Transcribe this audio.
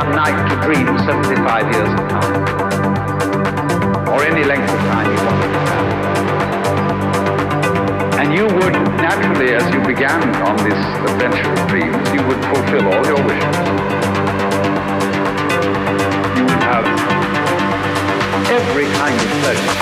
one night to dream 75 years of time. Or any length of time you wanted to have. And you would naturally, as you began on this adventure of dreams, you would fulfill all your wishes. You would have every kind of pleasure.